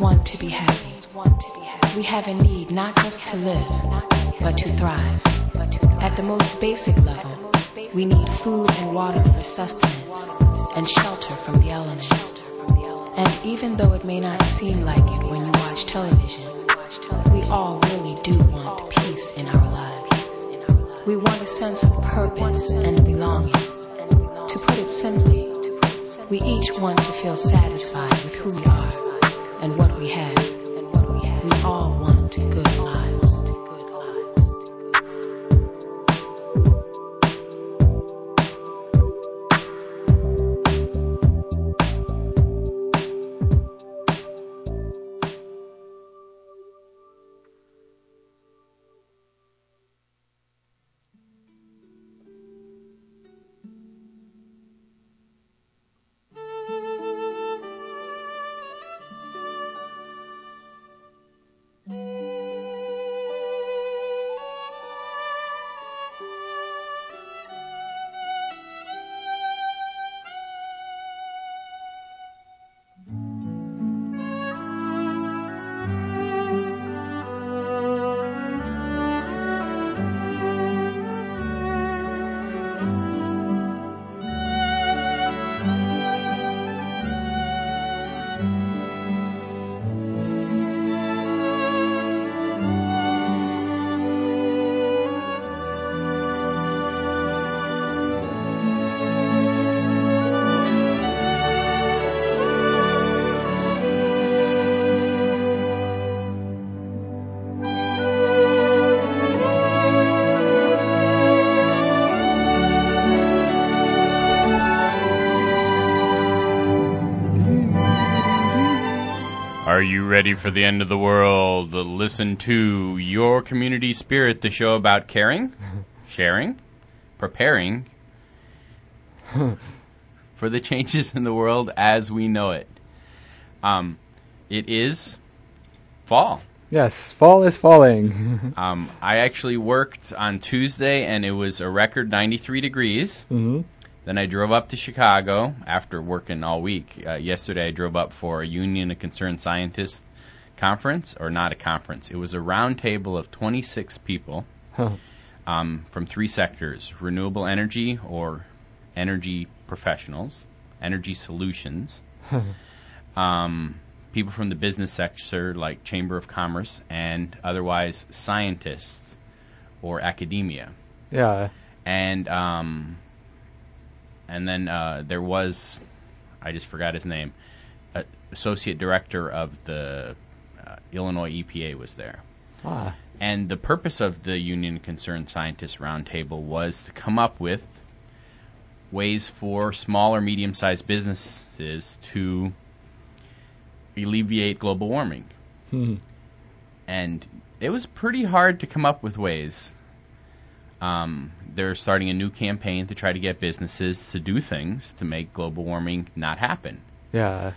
want to be happy. We have a need not just to live, but to thrive. At the most basic level, we need food and water for sustenance and shelter from the elements. And even though it may not seem like it when you watch television, we all really do want peace in our lives. We want a sense of purpose and belonging. To put it simply, we each want to feel satisfied with who we are and what we have. We all want good lives. Ready for the end of the world? Listen to Your Community Spirit, the show about caring, sharing, preparing for the changes in the world as we know it. Um, it is fall. Yes, fall is falling. Um, I actually worked on Tuesday and it was a record 93 degrees. hmm Then I drove up to Chicago after working all week. Uh, yesterday I drove up for a Union of Concerned Scientists conference, or not a conference. It was a round table of 26 people um, from three sectors renewable energy or energy professionals, energy solutions, um, people from the business sector like Chamber of Commerce, and otherwise scientists or academia yeah. and um, and then uh, there was, I just forgot his name, uh, associate director of the uh, Illinois EPA was there. Ah. And the purpose of the Union Concerned Scientists Roundtable was to come up with ways for small or medium sized businesses to alleviate global warming. Hmm. And it was pretty hard to come up with ways. Um, they're starting a new campaign to try to get businesses to do things to make global warming not happen. Yeah.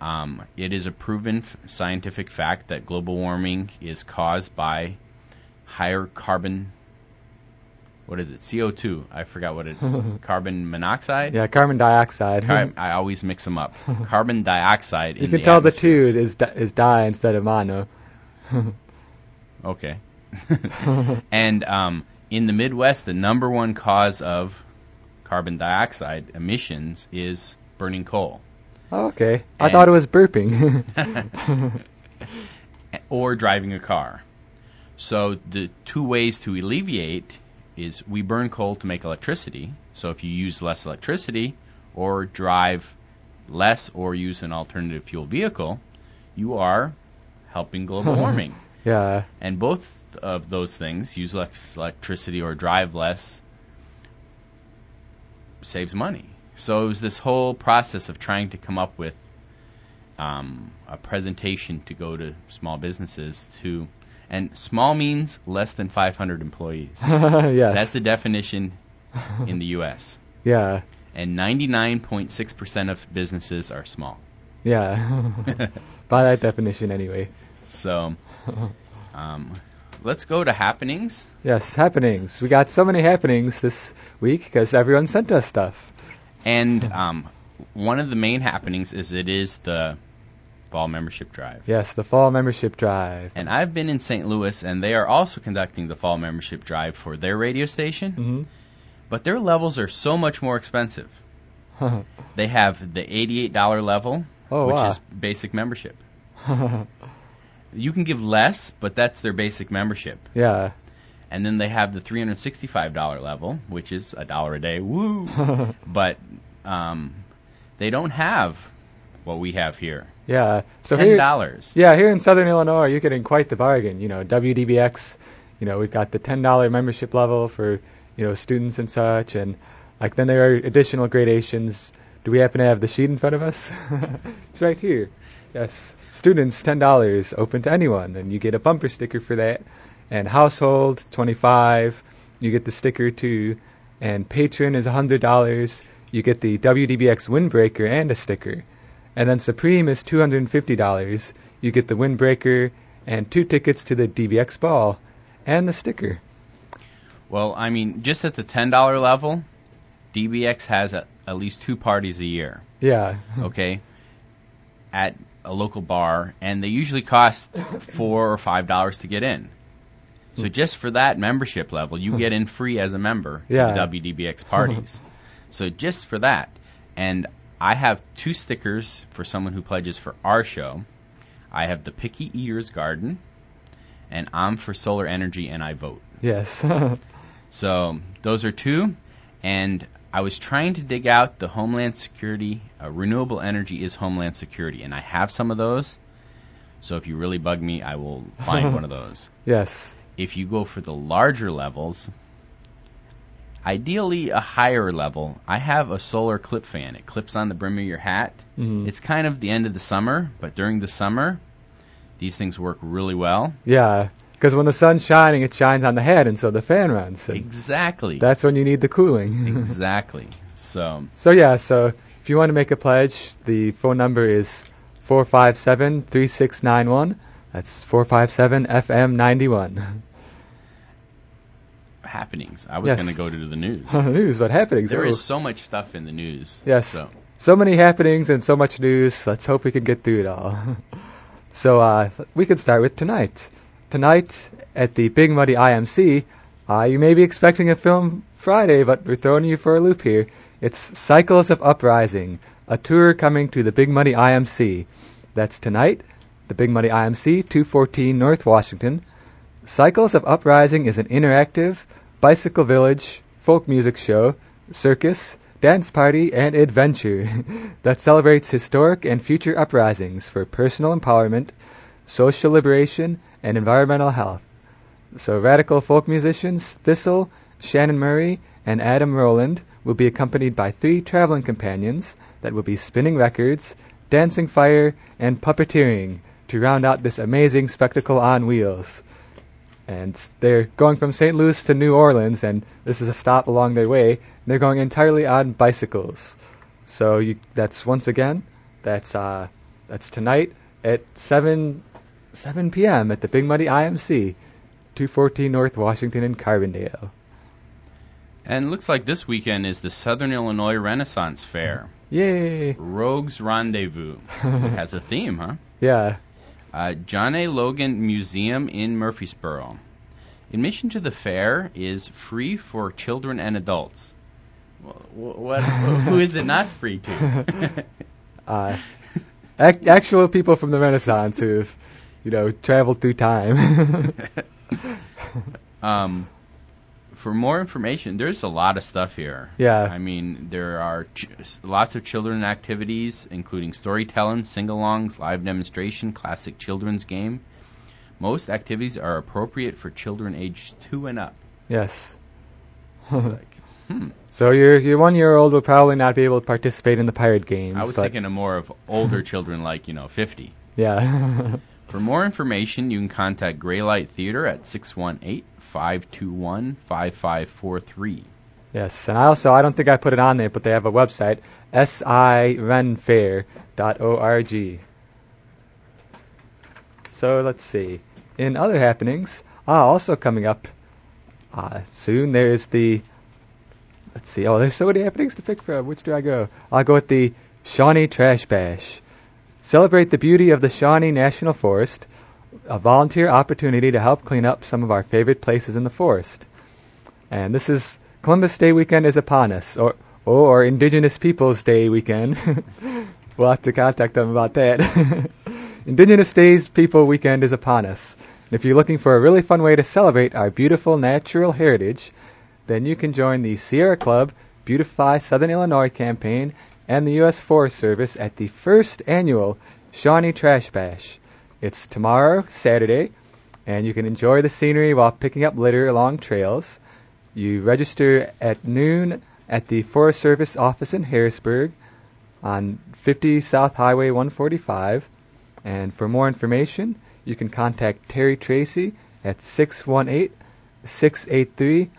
Um, it is a proven f- scientific fact that global warming is caused by higher carbon. What is it? CO2. I forgot what it is. carbon monoxide. Yeah, carbon dioxide. Car- I always mix them up. Carbon dioxide. you can the tell the two is di- is di instead of mono. Okay. and um, in the Midwest, the number one cause of carbon dioxide emissions is burning coal Oh, okay. I thought it was burping. or driving a car. So the two ways to alleviate is we burn coal to make electricity. So if you use less electricity or drive less or use an alternative fuel vehicle, you are helping global warming. yeah. And both of those things, use less electricity or drive less, saves money. So it was this whole process of trying to come up with um, a presentation to go to small businesses to, and small means less than 500 employees. yes. That's the definition in the U.S. yeah. And 99.6% of businesses are small. Yeah. By that definition, anyway. So, um, let's go to happenings. Yes, happenings. We got so many happenings this week because everyone sent us stuff. And um, one of the main happenings is it is the fall membership drive. Yes, the fall membership drive. And I've been in St. Louis, and they are also conducting the fall membership drive for their radio station, hmm but their levels are so much more expensive. oh They have the $88 level, which wow. is basic membership. You can give less, but that's their basic membership. yeah. And then they have the $365 level, which is a dollar a day. Woo! but um, they don't have what we have here. yeah. So Ten here, dollars. yeah, here in Southern Illinois, you're getting quite the bargain. You know, WDBX. You know, we've got the ten dollar membership level for you know students and such, and like then there are additional gradations. Do we happen to have the sheet in front of us? it's right here. Yes, students ten dollars, open to anyone, and you get a bumper sticker for that. And household twenty five, you get the sticker too. And patron is hundred dollars, you get the WDBX windbreaker and a sticker. And then Supreme is two hundred and fifty dollars, you get the windbreaker and two tickets to the DBX ball and the sticker. Well, I mean, just at the ten dollar level, DBX has a, at least two parties a year. Yeah. Okay, at a local bar, and they usually cost four or five dollars to get in. So hmm. just for that membership level, you get in free as a member Yeah. to WDBX parties. so just for that, and I have two stickers for someone who pledges for our show. I have the Picky Eaters Garden, and I'm for solar energy, and I vote. yes. So those are two, and I was trying to dig out the Homeland Security. Uh, renewable energy is Homeland Security, and I have some of those. So if you really bug me, I will find one of those. yes. If you go for the larger levels, ideally a higher level, I have a solar clip fan. It clips on the brim of your hat. Mhm. It's kind of the end of the summer, but during the summer, these things work really well. Yeah. Because when the sun's shining, it shines on the head, and so the fan runs. Exactly. that's when you need the cooling. exactly. So So yeah, so if you want to make a pledge, the phone number is four five seven three six nine one. That's four five seven FM ninety one. happenings. I was Yes. going to go to the news. news, what happenings? There Oh. is so much stuff in the news. Yes. So so many happenings and so much news. Let's hope we can get through it all. so uh, we can start with tonight. Tonight at the Big Muddy IMC, uh, you may be expecting a film Friday, but we're throwing you for a loop here. It's Cycles of Uprising, a tour coming to the Big Muddy IMC. That's tonight, the Big Muddy IMC, 214 North Washington. Cycles of Uprising is an interactive bicycle village folk music show, circus, dance party, and adventure that celebrates historic and future uprisings for personal empowerment, social liberation, and environmental health. So, radical folk musicians Thistle, Shannon Murray, and Adam Rowland will be accompanied by three traveling companions that will be spinning records, dancing fire, and puppeteering to round out this amazing spectacle on wheels. And they're going from St. Louis to New Orleans, and this is a stop along their way. They're going entirely on bicycles. So you, that's once again, that's uh, that's tonight at seven 7 p.m. at the Big Muddy IMC, 214 North Washington in Carbondale. and it looks like this weekend is the Southern Illinois Renaissance Faire. Yay! Rogues Rendezvous. it has a theme, huh? Yeah. Uh, John A. Logan Museum in Murphysboro. Admission to the fair is free for children and adults. Wh- What, who is it not free to? Uh, ac- actual people from the Renaissance who've, you know, travel through time. um, for more information, there's a lot of stuff here. yeah. I mean, there are ch- lots of children activities, including storytelling, sing-alongs, live demonstration, classic children's game. Most activities are appropriate for children aged two and up. Yes. Like, hmm. so your your one year old will probably not be able to participate in the pirate games. I was thinking of more of older children, like you know, 50. Yeah. For more information, you can contact Graylight Theater at 618-521-5543. yes, and I also I don't think I put it on there, but they have a website sirenfair.org. So let's see. In other happenings, ah, also coming up uh, soon, there's the. Let's see. Oh, there's so many happenings to pick from. Which do I go? I'll go with the Shawnee Trash Bash. Celebrate the beauty of the Shawnee National Forest, a volunteer opportunity to help clean up some of our favorite places in the forest. And this is Columbus Day weekend is upon us, or or Indigenous Peoples Day weekend. we'll have to contact them about that. Indigenous Days People Weekend is upon us. If you're looking for a really fun way to celebrate our beautiful natural heritage, then you can join the Sierra Club Beautify Southern Illinois campaign and the U.S. Forest Service at the first annual Shawnee Trash Bash. It's tomorrow, Saturday, and you can enjoy the scenery while picking up litter along trails. You register at noon at the Forest Service office in Harrisburg on 50 South Highway 145. And for more information, you can contact Terry Tracy at 618 683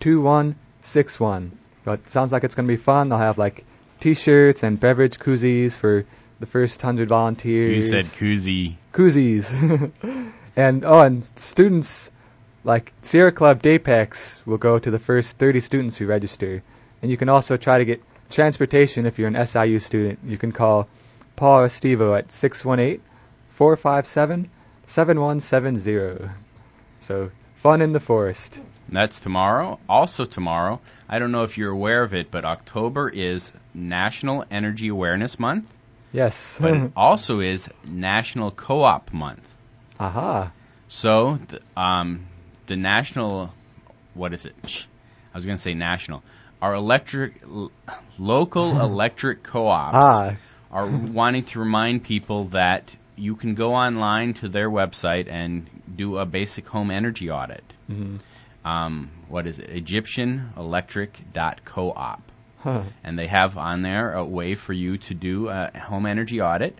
2161. It sounds like it's going to be fun. They'll have like t shirts and beverage koozies for the first 100 volunteers. You said koozie. Koozies. and, oh, and students like Sierra Club Day will go to the first 30 students who register. And you can also try to get transportation if you're an SIU student. You can call Paul Estivo at 618 457 7170. So, fun in the forest. That's tomorrow. Also, tomorrow, I don't know if you're aware of it, but October is National Energy Awareness Month. Yes. but it also is National Co op Month. Aha. So, the, um, the national, what is it? I was going to say national. Our electric, l- local electric co-ops Ah. are wanting to remind people that you can go online to their website and do a basic home energy audit. Mhm. Um, what is it? EgyptianElectric.coop. Huh. And they have on there a way for you to do a home energy audit.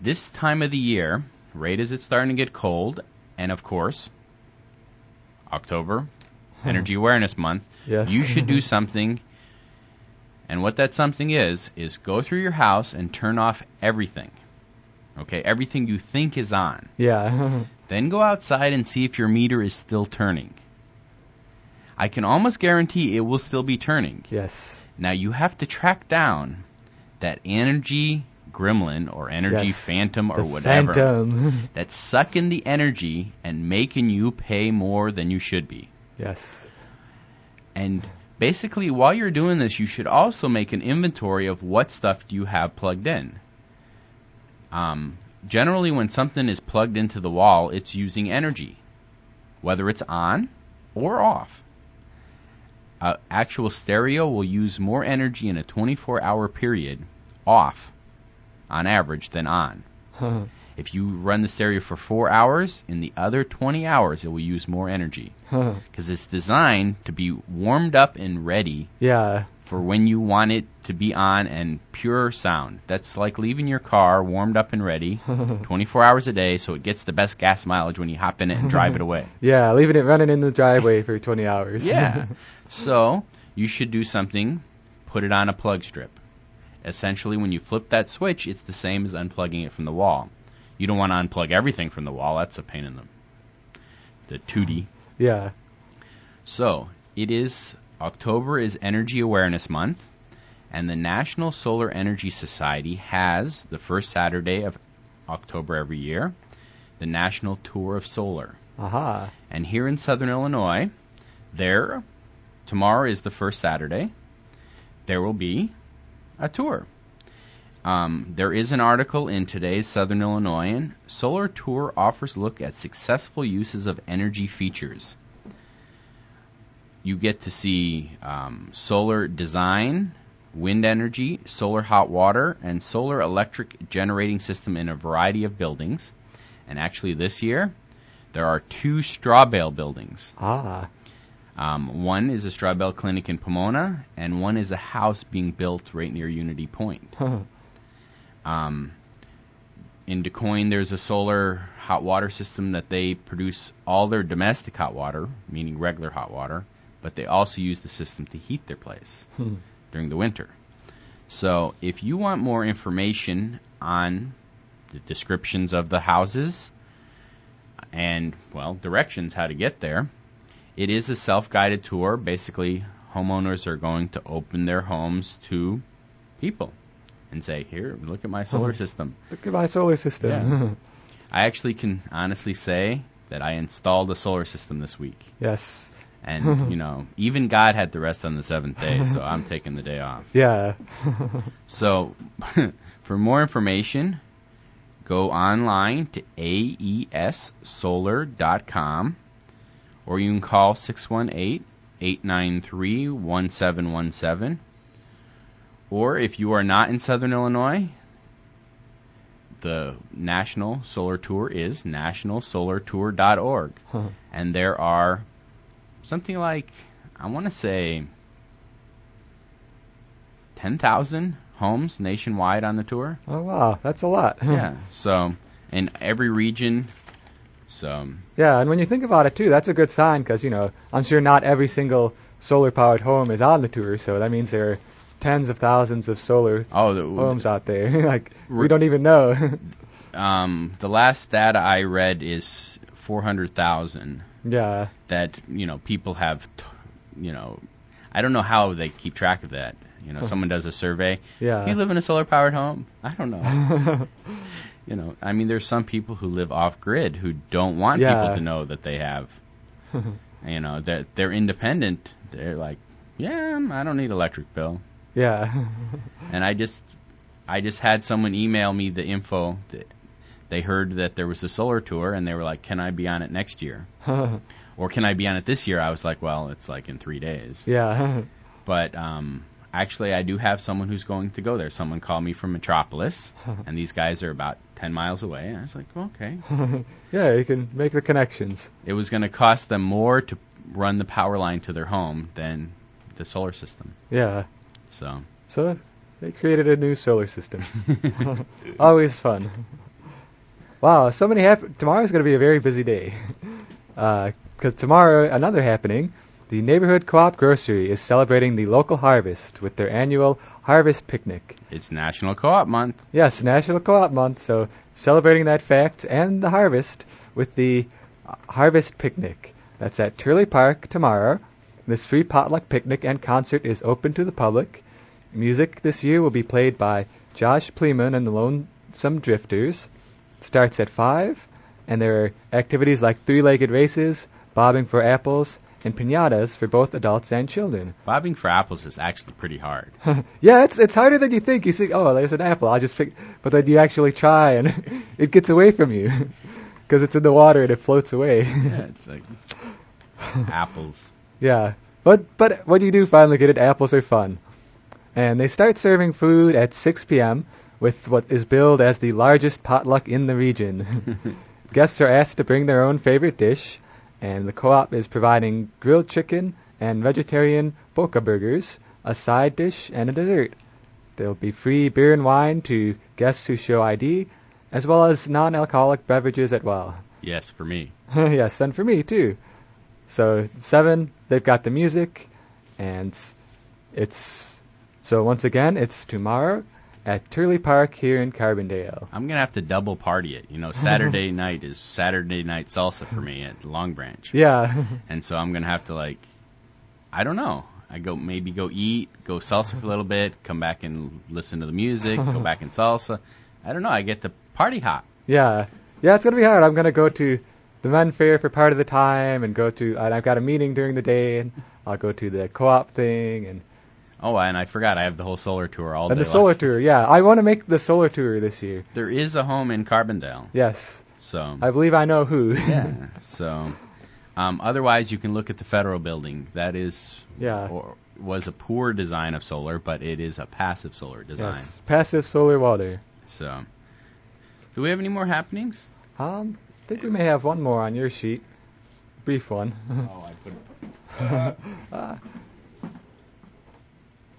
This time of the year, right as it's starting to get cold, and of course, October, Energy Awareness Month, Yes. you should do something. And what that something is, is go through your house and turn off everything. Okay, everything you think is on. Yeah. Then go outside and see if your meter is still turning. I can almost guarantee it will still be turning. yes. Now you have to track down that energy gremlin or energy Yes. phantom or the whatever Phantom. that's sucking the energy and making you pay more than you should be. yes. And basically, while you're doing this, you should also make an inventory of what stuff do you have plugged in. Um, generally, when something is plugged into the wall, it's using energy, whether it's on or off. Uh, actual stereo will use more energy in a 24-hour period off, on average, than on. If you run the stereo for four hours, in the other 20 hours, it will use more energy because it's designed to be warmed up and ready yeah. for when you want it to be on and pure sound. That's like leaving your car warmed up and ready 24 hours a day so it gets the best gas mileage when you hop in it and drive it away. Yeah, leaving it running in the driveway for 20 hours. Yeah. So you should do something, put it on a plug strip. Essentially, when you flip that switch, it's the same as unplugging it from the wall. You don't want to unplug everything from the wall. That's a pain in the the tootie. yeah. So, it is October is Energy Awareness Month, and the National Solar Energy Society has the first Saturday of October every year the National Tour of Solar. Aha. And here in Southern Illinois, there tomorrow is the first Saturday. There will be a tour. Um, there is an article in today's Southern Illinoisan. Solar Tour offers look at successful uses of energy features. You get to see um, solar design, wind energy, solar hot water, and solar electric generating system in a variety of buildings. And actually, this year, there are two straw bale buildings. Ah. Um, one is a straw bale clinic in Pomona, and one is a house being built right near Unity Point. Um, in Du Quoin, there's a solar hot water system that they produce all their domestic hot water, meaning regular hot water, but they also use the system to heat their place Hmm. during the winter. So, if you want more information on the descriptions of the houses and, well, directions how to get there, it is a self guided tour. Basically, homeowners are going to open their homes to people and say, "Here, look at my solar Uh-huh. system." Look at my solar system. Yeah. I actually can honestly say that I installed a solar system this week. yes. And, you know, even God had to rest on the seventh day, so I'm taking the day off. Yeah. So, for more information, go online to aessolar.com or you can call 618 893 1717. Or if you are not in Southern Illinois, the National Solar Tour is nationalsolartour.org. Huh. And there are something like, I want to say, 10,000 homes nationwide on the tour. oh wow, that's a lot. yeah. So, in every region. So, Yeah, and when you think about it too, that's a good sign because you know I'm sure not every single solar-powered home is on the tour, so that means there are tens of thousands of solar oh, the, homes out there. like we don't even know. um, the last data I read is 400,000 yeah, that, you know, people have, t- you know, I don't know how they keep track of that. You know, someone does a survey. yeah. You live in a solar powered home? I don't know. you know, I mean, there's some people who live off grid who don't want Yeah. people to know that they have. you know, that they're independent. They're like, yeah, I don't need electric bill. yeah. And I just, I just had someone email me the info. That they heard that there was a solar tour, and they were like, "Can I be on it next year?" Or can I be on it this year? I was like, "Well, it's like in three days." yeah. But um, actually, I do have someone who's going to go there. Someone called me from Metropolis, and these guys are about 10 miles away. And I was like, well, okay. yeah, you can make the connections. It was going to cost them more to run the power line to their home than the solar system. Yeah. So, So they created a new solar system. Always fun. Wow, so many hap- tomorrow's going to be a very busy day. Uh, because tomorrow, another happening, the neighborhood co-op grocery is celebrating the local harvest with their annual harvest picnic. it's National Co-op Month. Yes, National Co-op Month, so celebrating that fact and the harvest with the uh, harvest picnic. That's at Turley Park tomorrow. This free potluck picnic and concert is open to the public. Music this year will be played by Josh Pleeman and the Lonesome Drifters. It starts at 5, and there are activities like three-legged races, bobbing for apples, and pinatas for both adults and children. Bobbing for apples is actually pretty hard. yeah, it's it's harder than you think. You think, oh, there's an apple. I'll just pick, but then you actually try and it gets away from you because it's in the water and it floats away. yeah, it's like apples. yeah, but but when you do finally get it, apples are fun, and they start serving food at 6 p.m. with what is billed as the largest potluck in the region. Guests are asked to bring their own favorite dish, and the co-op is providing grilled chicken and vegetarian boca burgers, a side dish, and a dessert. There will be free beer and wine to guests who show ID, as well as non-alcoholic beverages as well. yes, for me. yes, and for me too. So seven, they've got the music, and it's so once again it's tomorrow at Turley Park here in Carbondale. I'm gonna have to double party it. You know, Saturday night is Saturday night salsa for me at Long Branch, Yeah, and so I'm gonna have to like, I don't know. I go maybe go eat, go salsa for a little bit, come back and listen to the music, go back and salsa. I don't know. I get the party hot. yeah, yeah. It's gonna be hard. I'm gonna go to the men fair for part of the time, and go to and I've got a meeting during the day, and I'll go to the co-op thing and Oh, and I forgot I have the whole solar tour all and day. the solar long. tour. Yeah, I want to make the solar tour this year. There is a home in Carbondale, Yes, so I believe I know who. yeah. So, um, otherwise you can look at the federal building. That is yeah. or was a poor design of solar, but it is a passive solar design. Yes, passive solar water. So, do we have any more happenings? Um, I think we may have one more on your sheet. Brief one. Oh, I put. Uh,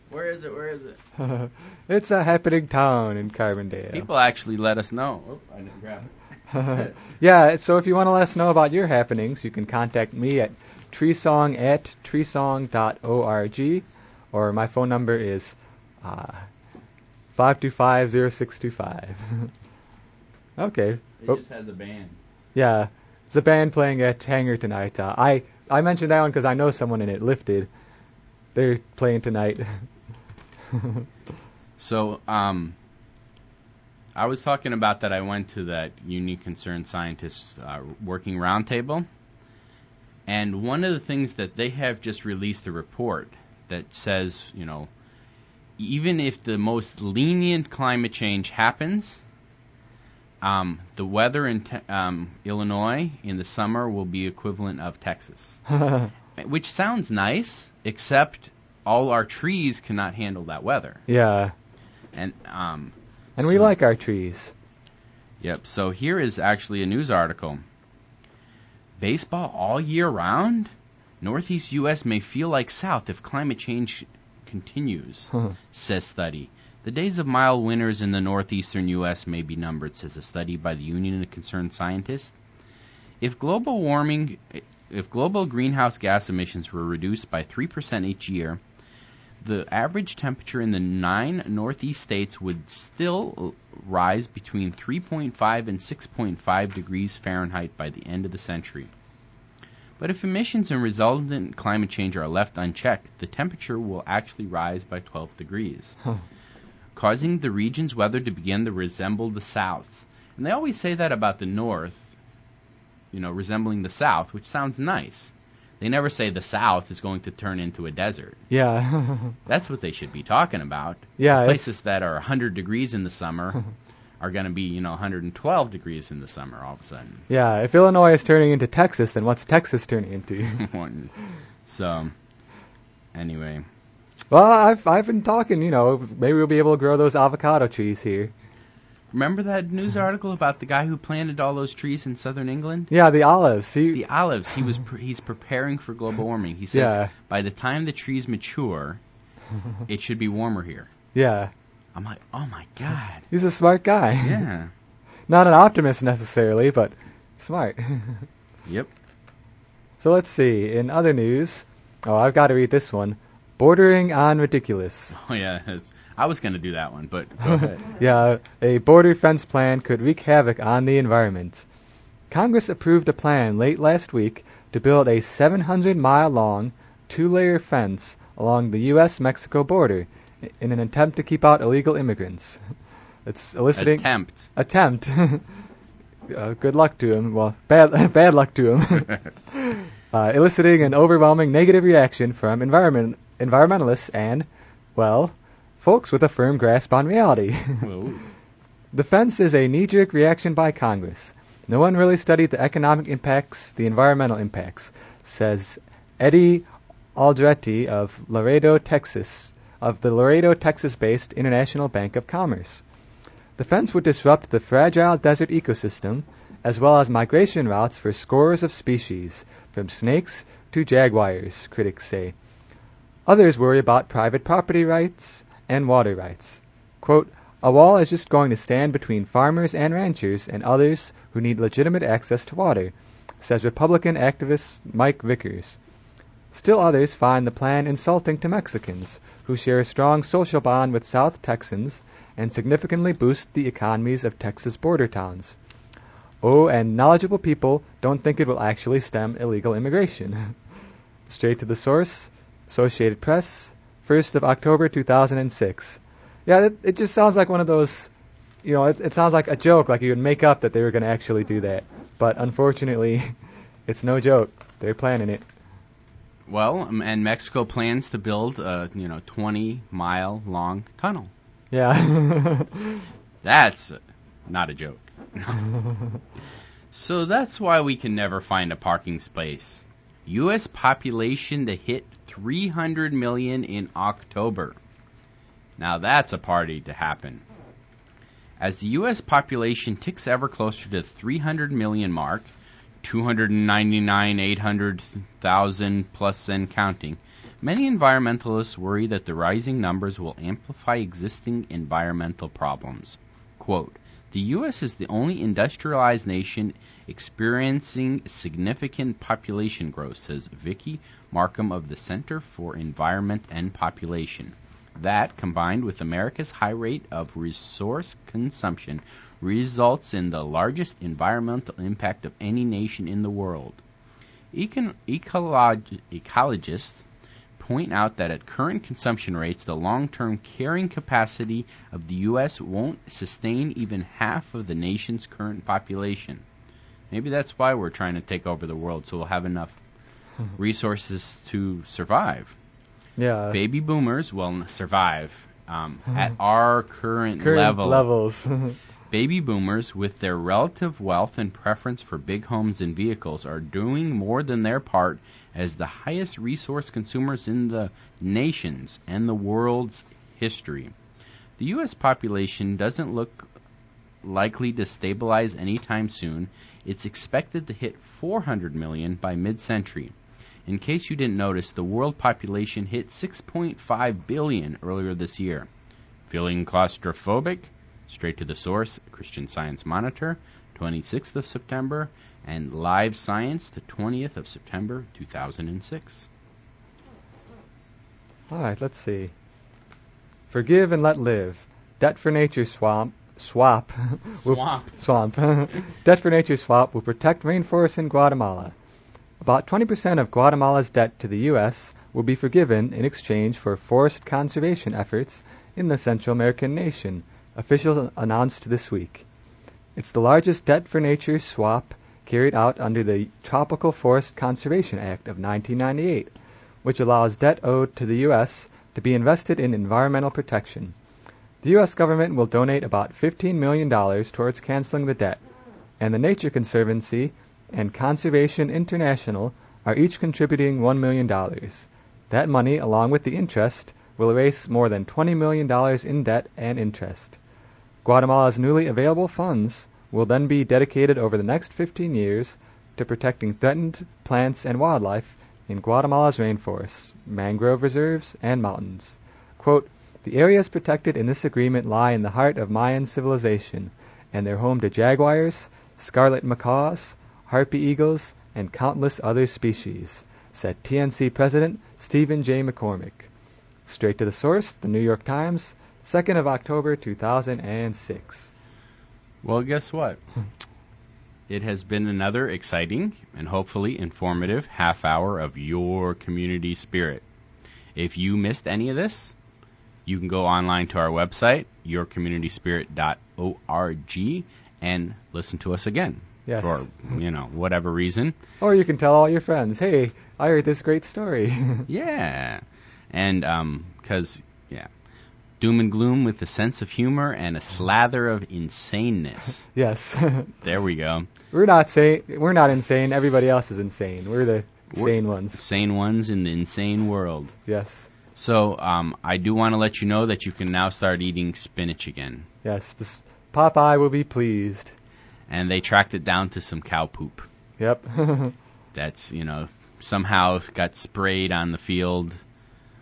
Where is it? Where is it? it's a happening town in Carbondale. People actually let us know. Oop, I didn't grab it. yeah, so if you want to let us know about your happenings, you can contact me at treesong at treesong.org, or my phone number is uh, 5250625. okay. It Oh, just has a band. yeah, it's a band playing at Hangar tonight. Uh, I, I mentioned that one because I know someone in it, Lifted. They're playing tonight. So, um, I was talking about that I went to that Union Concerned Scientists uh, working roundtable, and one of the things that they have just released a report that says, you know, even if the most lenient climate change happens, um, the weather in te- um, Illinois in the summer will be equivalent of Texas, which sounds nice, except all our trees cannot handle that weather. yeah. And um, And we like our trees. Yep. So here is actually a news article. Baseball all year round? Northeast U.S. may feel like South if climate change continues, says study. The days of mild winters in the northeastern U.S. may be numbered, says a study by the Union of Concerned Scientists. If global warming, if global greenhouse gas emissions were reduced by 3% each year, the average temperature in the nine northeast states would still rise between 3.5 and 6.5 degrees Fahrenheit by the end of the century. But if emissions and resultant climate change are left unchecked, the temperature will actually rise by 12 degrees, Huh. causing the region's weather to begin to resemble the South. And they always say that about the North, you know, resembling the South, which sounds nice. They never say the South is going to turn into a desert. Yeah. That's what they should be talking about. yeah. it's- Places that are 100 degrees in the summer are going to be, you know, 112 degrees in the summer all of a sudden. Yeah. If Illinois is turning into Texas, then what's Texas turning into? so, anyway, well, I've I've been talking. You know, maybe we'll be able to grow those avocado trees here. Remember that news mm-hmm. article about the guy who planted all those trees in southern England? Yeah, the olives. See, The olives. He was pre- he's preparing for global warming. He says Yeah. by the time the trees mature, it should be warmer here. yeah. I'm like, oh my god. He's a smart guy. Yeah. Not an optimist necessarily, but smart. Yep. so let's see. In other news, oh, I've got to read this one. Bordering on ridiculous. Oh yeah. I was going to do that one, but go ahead. yeah, a border fence plan could wreak havoc on the environment. Congress approved a plan late last week to build a 700 mile long, two layer fence along the U.S. Mexico border in an attempt to keep out illegal immigrants. It's eliciting. Attempt. attempt. uh, good luck to him. Well, bad bad luck to him. uh, eliciting an overwhelming negative reaction from environment environmentalists and, well, folks with a firm grasp on reality. The fence is a knee-jerk reaction by Congress. No one really studied the economic impacts, the environmental impacts, says Eddie Aldrete of Laredo, Texas, of the Laredo, Texas-based International Bank of Commerce. The fence would disrupt the fragile desert ecosystem, as well as migration routes for scores of species, from snakes to jaguars, critics say. Others worry about private property rights and water rights. Quote, a wall is just going to stand between farmers and ranchers and others who need legitimate access to water, says Republican activist Mike Vickers. Still others find the plan insulting to Mexicans, who share a strong social bond with South Texans and significantly boost the economies of Texas border towns. Oh, and knowledgeable people don't think it will actually stem illegal immigration. Straight to the source, Associated Press, 1st of October 2006. Yeah, it, it just sounds like one of those, you know, it, it sounds like a joke, like you would make up that they were going to actually do that. But unfortunately, it's no joke. They're planning it. Well, um, and Mexico plans to build a you know 20 mile long tunnel. Yeah. That's not a joke. so that's why we can never find a parking space. U.S. population to hit 300 million in October. Now that's a party to happen. As the U.S. population ticks ever closer to the 300 million mark, 299, 800,000 plus and counting, many environmentalists worry that the rising numbers will amplify existing environmental problems. Quote, the U.S. is the only industrialized nation experiencing significant population growth, says Vicky Markham of the Center for Environment and Population. That, combined with America's high rate of resource consumption, results in the largest environmental impact of any nation in the world. Econ- ecolog- ecologists point out that at current consumption rates, the long term carrying capacity of the U.S. won't sustain even half of the nation's current population. Maybe that's why we're trying to take over the world, so we'll have enough resources to survive. Yeah. Baby boomers will survive um, at our current, Current level. levels. Baby boomers, with their relative wealth and preference for big homes and vehicles, are doing more than their part as the highest resource consumers in the nation's and the world's history. The U.S. population doesn't look likely to stabilize anytime soon. It's expected to hit 400 million by mid century. In case you didn't notice, the world population hit 6.5 billion earlier this year. Feeling claustrophobic? Straight to the source, Christian Science Monitor, 26th of September, and Live Science, the 20th of September, 2006. All right, let's see. Forgive and let live. Debt for Nature swamp swap Swamp. swamp. debt for Nature swap will protect rainforests in Guatemala. About 20% of Guatemala's debt to the U.S. will be forgiven in exchange for forest conservation efforts in the Central American nation, officials announced this week. It's the largest debt for nature swap carried out under the Tropical Forest Conservation Act of 1998, which allows debt owed to the U.S. to be invested in environmental protection. The U.S. government will donate about $15 million towards canceling the debt, and the Nature Conservancy and Conservation International are each contributing $1 million. That money, along with the interest, will erase more than $20 million in debt and interest. Guatemala's newly available funds will then be dedicated over the next 15 years to protecting threatened plants and wildlife in Guatemala's rainforests, mangrove reserves, and mountains. Quote, the areas protected in this agreement lie in the heart of Mayan civilization, and they're home to jaguars, scarlet macaws, harpy eagles, and countless other species, said TNC President Steven J. McCormick. Straight to the source, the New York Times, 2nd of October 2006. Well, guess what? It has been another exciting and hopefully informative half hour of your community spirit. If you missed any of this, you can go online to our website, yourcommunityspirit.org, and listen to us again. Yes. For, you know, whatever reason. Or you can tell all your friends, hey, I heard this great story. Yeah. And, um, cause, yeah. Doom and gloom with a sense of humor and a slather of insaneness. yes. There we go. we're not sane. We're not insane. Everybody else is insane. We're the sane ones. Sane ones in the insane world. Yes. So um, I do want to let you know that you can now start eating spinach again. Yes. This Popeye will be pleased. And they tracked it down to some cow poop. Yep. That's, you know, somehow got sprayed on the field,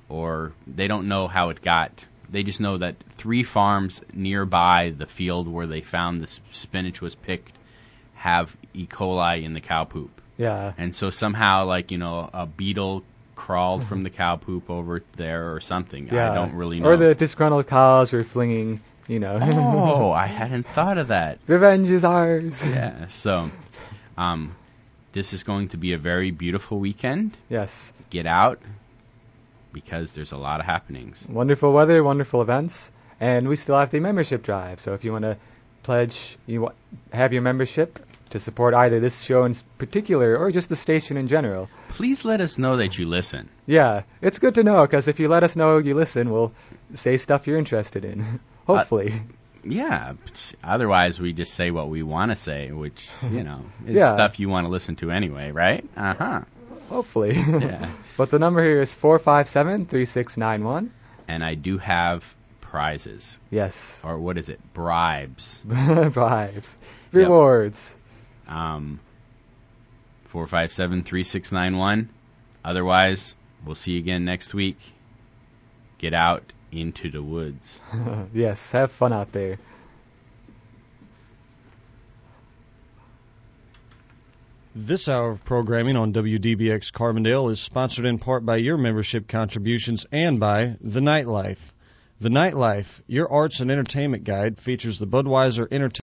or they don't know how it got. They just know that three farms nearby the field where they found the spinach was picked have E. coli in the cow poop. yeah. And so somehow, like, you know, a beetle crawled from the cow poop over there or something. Yeah. I don't really know. Or the disgruntled cows were flinging, you know. oh, I hadn't thought of that. Revenge is ours. Yeah. So, um, this is going to be a very beautiful weekend. Yes. Get out because there's a lot of happenings. Wonderful weather, wonderful events, and we still have the membership drive. So if you want to pledge, you have your membership to support either this show in particular or just the station in general. Please let us know that you listen. Yeah, it's good to know because if you let us know you listen, we'll say stuff you're interested in. Hopefully. Yeah. Otherwise, we just say what we want to say, which you know is Yeah. stuff you want to listen to anyway, right? Uh huh. Hopefully. Yeah. but the number here is 457 3691. And I do have prizes, Yes. or what is it? Bribes. Bribes. Rewards. Um, four five seven three six nine one. Otherwise, we'll see you again next week. Get out into the woods. yes, have fun out there. This hour of programming on WDBX Carbondale is sponsored in part by your membership contributions and by The Nightlife. The Nightlife, your arts and entertainment guide, features the Budweiser Entertainment.